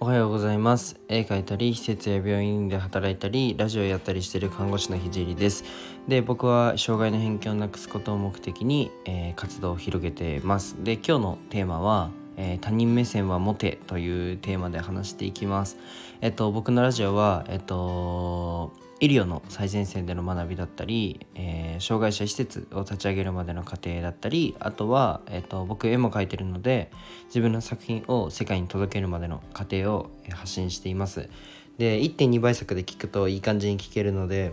おはようございます。絵描いたり施設や病院で働いたりラジオやったりしている看護師のひじりです。で僕は障害の偏見をなくすことを目的に、えー、活動を広げてます。で今日のテーマは、えー、他人目線はモテというテーマで話していきます。えっと僕のラジオはえっと医療の最前線での学びだったり、えー、障害者施設を立ち上げるまでの過程だったりあとは、えーと、僕絵も描いてるので自分の作品を世界に届けるまでの過程を発信していますで1.2倍速で聞くといい感じに聞けるので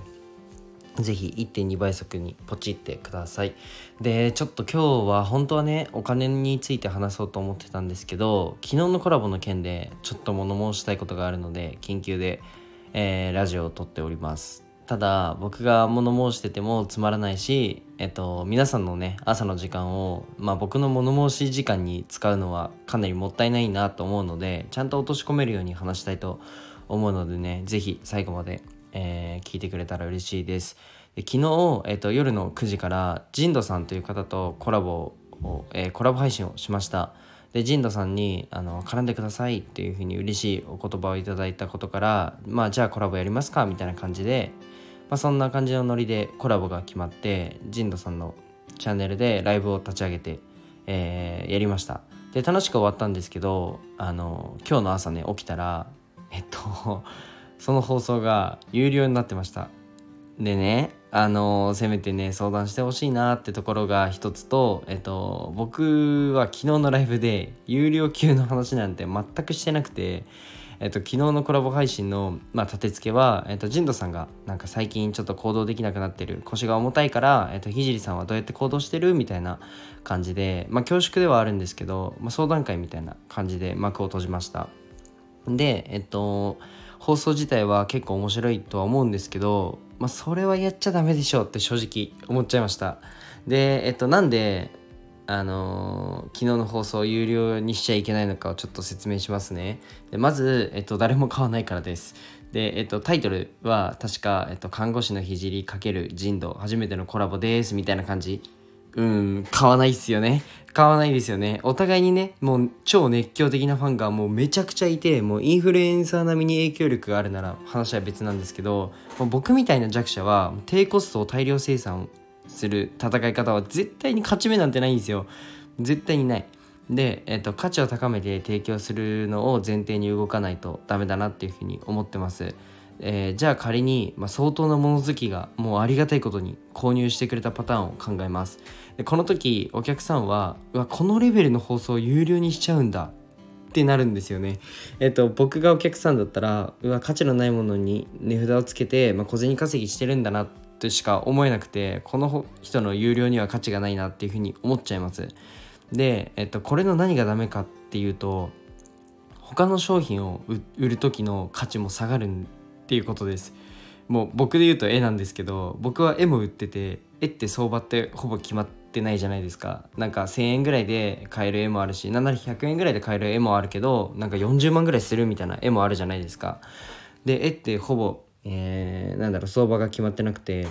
ぜひ1.2倍速にポチってください。で、ちょっと今日は本当はね、お金について話そうと思ってたんですけど、昨日のコラボの件でちょっと物申したいことがあるので、緊急でえー、ラジオを撮っております。ただ僕が物申しててもつまらないし、えっと、皆さんのね朝の時間を、まあ、僕の物申し時間に使うのはかなりもったいないなと思うのでちゃんと落とし込めるように話したいと思うのでね是非最後まで、えー、聞いてくれたら嬉しいです。で昨日、えっと、夜の9時からジンドさんという方とコラボを、えー、コラボ配信をしました。でジンドさんにあの絡んでくださいっていうふうに嬉しいお言葉をいただいたことからまあじゃあコラボやりますかみたいな感じで、まあ、そんな感じのノリでコラボが決まってジンドさんのチャンネルでライブを立ち上げて、えー、やりました。で楽しく終わったんですけどあの今日の朝ね起きたらえっとその放送が有料になってました。でねあのせめてね相談してほしいなってところが一つと、えっと、僕は昨日のライブで有料級の話なんて全くしてなくて、えっと、昨日のコラボ配信の、まあ、立て付けは、えっと、ジンドさんがなんか最近ちょっと行動できなくなってる腰が重たいから、えっと、ひじりさんはどうやって行動してるみたいな感じで、まあ、恐縮ではあるんですけど、まあ、相談会みたいな感じで幕を閉じました。でえっと放送自体は結構面白いとは思うんですけどまあ、それはやっちゃダメでしょうって正直思っちゃいました。でえっとなんであのー、昨日の放送を有料にしちゃいけないのかをちょっと説明しますね。でまず、えっと、誰も買わないからです。で、えっと、タイトルは確か、えっと、看護師の聖×人道初めてのコラボですみたいな感じ。うん、買わないっすよね。買わないですよね。お互いにね、もう超熱狂的なファンがもうめちゃくちゃいて、もうインフルエンサー並みに影響力があるなら話は別なんですけど、僕みたいな弱者は低コストを大量生産する戦い方は絶対に勝ち目なんてないんですよ。絶対にない。で、えっと、価値を高めて提供するのを前提に動かないとダメだなっていうふうに思ってます。えー、じゃあ仮に、まあ、相当な物好きがもうありがたいことに購入してくれたパターンを考えます。でこの時お客さんはうわこのレベルの放送を有料にしちゃうんだってなるんですよね。えっと僕がお客さんだったらうわ価値のないものに値札をつけて、まあ、小銭稼ぎしてるんだなとしか思えなくてこの人の有料には価値がないなっていうふうに思っちゃいます。で、えっと、これの何がダメかっていうと他の商品を売る時の価値も下がるんっていうことです。もう僕で言うと絵なんですけど僕は絵も売ってて絵って相場ってほぼ決まってないじゃないですか。なんか1000円ぐらいで買える絵もあるしなんなら100円ぐらいで買える絵もあるけどなんか40万ぐらいするみたいな絵もあるじゃないですか。で絵ってほぼ、えー、なんだろう相場が決まってなくて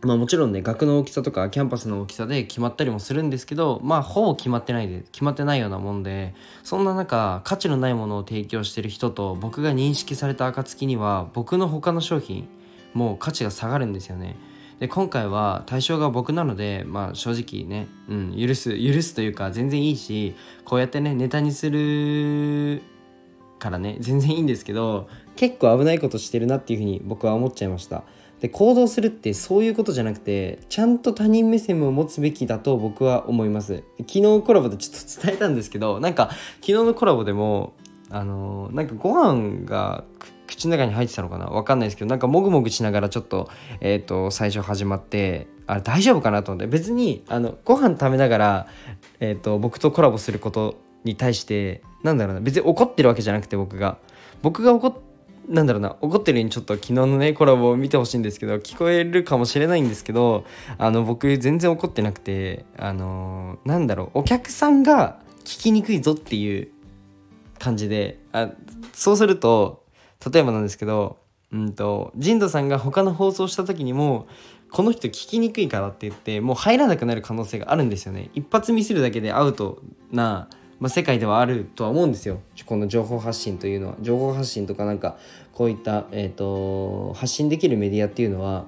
まあもちろんね額の大きさとかキャンパスの大きさで決まったりもするんですけどまあほぼ決まってないで決まってないようなもんでそんな中価値のないものを提供してる人と僕が認識された暁には僕の他の商品も価値が下がるんですよね。で今回は対象が僕なのでまあ正直ね、うん、許す許すというか全然いいしこうやってねネタにするからね全然いいんですけど結構危ないことしてるなっていうふうに僕は思っちゃいました。で行動するってそういうことじゃなくてちゃんと他人目線を持つべきだと僕は思います。昨日コラボでちょっと伝えたんですけどなんか昨日のコラボでもあのー、なんかご飯が口の中に入ってたのかな？わかんないですけどなんかもぐもぐしながらちょっと,、えーと、最初始まってあれ大丈夫かなと思って。別にあのご飯食べながら、えーと僕とコラボすることに対してなんだろうな。別に怒ってるわけじゃなくて僕が。僕が怒っなんだろうな怒ってるようにちょっと昨日のねコラボを見てほしいんですけど聞こえるかもしれないんですけどあの僕全然怒ってなくてあのー、なんだろうお客さんが聞きにくいぞっていう感じであそうすると例えばなんですけどうんとジンドさんが他の放送した時にもこの人聞きにくいからって言ってもう入らなくなる可能性があるんですよね。一発ミスるだけでアウトなまあ、世界ではあるとは思うんですよ。この情報発信というのは。情報発信とかなんかこういった、えーと、発信できるメディアっていうのは。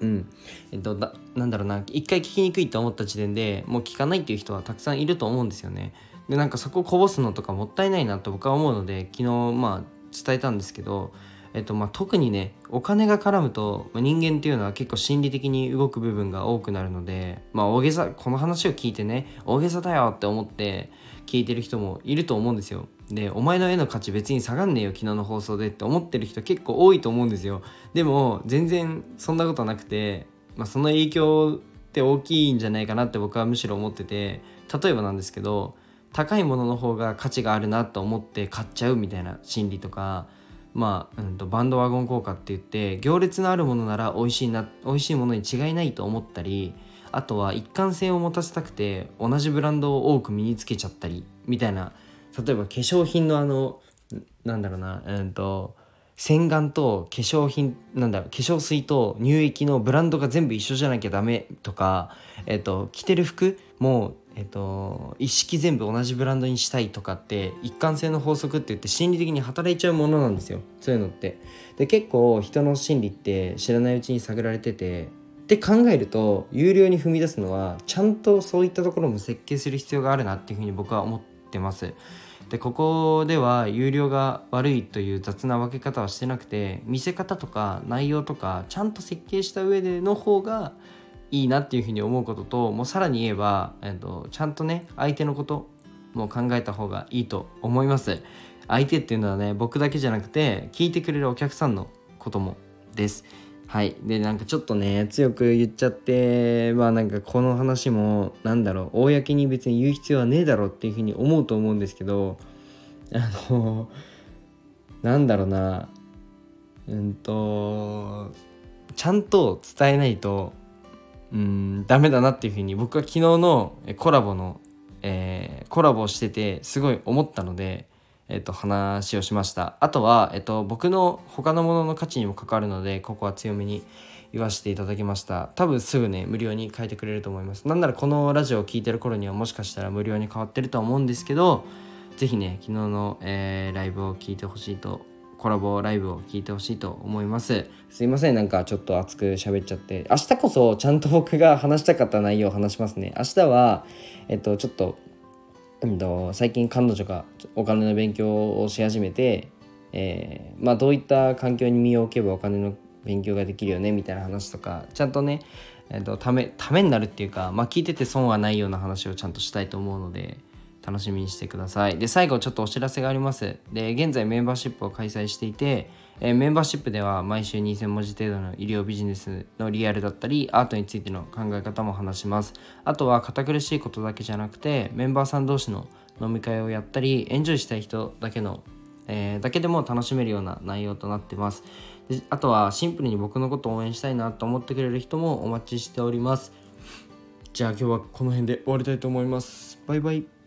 うん。えっとだなんだろうな。一回聞きにくいと思った時点でもう聞かないっていう人はたくさんいると思うんですよね。でなんかそこをこぼすのとかもったいないなと僕は思うので昨日まあ伝えたんですけどえっとまあ、特にねお金が絡むと、まあ、人間っていうのは結構心理的に動く部分が多くなるので、まあ、大げさこの話を聞いてね大げさだよって思って聞いてる人もいると思うんですよ。でお前の絵の価値別に下がんねえよ昨日の放送でって思ってる人結構多いと思うんですよ。でも全然そんなことなくて、まあ、その影響って大きいんじゃないかなって僕はむしろ思ってて例えばなんですけど高いものの方が価値があるなと思って買っちゃうみたいな心理とかまあ、うんと、バンドワゴン効果って言って行列のあるものなら美味しいな美味しいものに違いないと思ったりあとは一貫性を持たせたくて同じブランドを多く身につけちゃったりみたいな例えば化粧品のあのなんだろうなうんと洗顔と化粧品なんだろう化粧水と乳液のブランドが全部一緒じゃなきゃダメとか、えっと、着てる服もえっと、一式全部同じブランドにしたいとかって一貫性の法則って言って心理的に働いちゃうものなんですよ。そういうのって。で結構人の心理って知らないうちに探られててって考えると有料に踏み出すのはちゃんとそういったところも設計する必要があるなっていうふうに僕は思ってます。でここでは有料が悪いという雑な分け方はしてなくて見せ方とか内容とかちゃんと設計した上での方がいいなっていうふうに思うことともうさらに言えば、えっと、ちゃんとね相手のことも考えた方がいいと思います。相手っていうのはね僕だけじゃなくて聞いてくれるお客さんのこともです。はい。でなんかちょっとね強く言っちゃってまあなんかこの話もなんだろう公に別に言う必要はねえだろうっていうふうに思うと思うんですけどあのなんだろうな。うんとちゃんと伝えないとうんダメだなっていうふうに僕は昨日のコラボの、えー、コラボをしててすごい思ったので、えー、と話をしました。あとは、えー、と僕の他のものの価値にも関わるのでここは強めに言わせていただきました。多分すぐね無料に変えてくれると思います。なんならこのラジオを聴いてる頃にはもしかしたら無料に変わってるとは思うんですけど是非ね昨日の、えー、ライブを聴いてほしいとコラボライブを聞いてほしいと思います。すいませんなんかちょっと熱く喋っちゃって。明日こそちゃんと僕が話したかった内容を話しますね。明日はえっとちょっとうんと最近彼女がお金の勉強をし始めてえー、まあどういった環境に身を置けばお金の勉強ができるよねみたいな話とかちゃんとね、えーと、ためためになるっていうか、まあ、聞いてて損はないような話をちゃんとしたいと思うので楽しみにしてください。で、最後ちょっとお知らせがあります。で、現在メンバーシップを開催していて、えー、メンバーシップでは毎週2000文字程度の医療ビジネスのリアルだったり、アートについての考え方も話します。あとは堅苦しいことだけじゃなくて、メンバーさん同士の飲み会をやったり、エンジョイしたい人だけの、えー、だけでも楽しめるような内容となってます。であとはシンプルに僕のことを応援したいなと思ってくれる人もお待ちしております。じゃあ今日はこの辺で終わりたいと思います。バイバイ。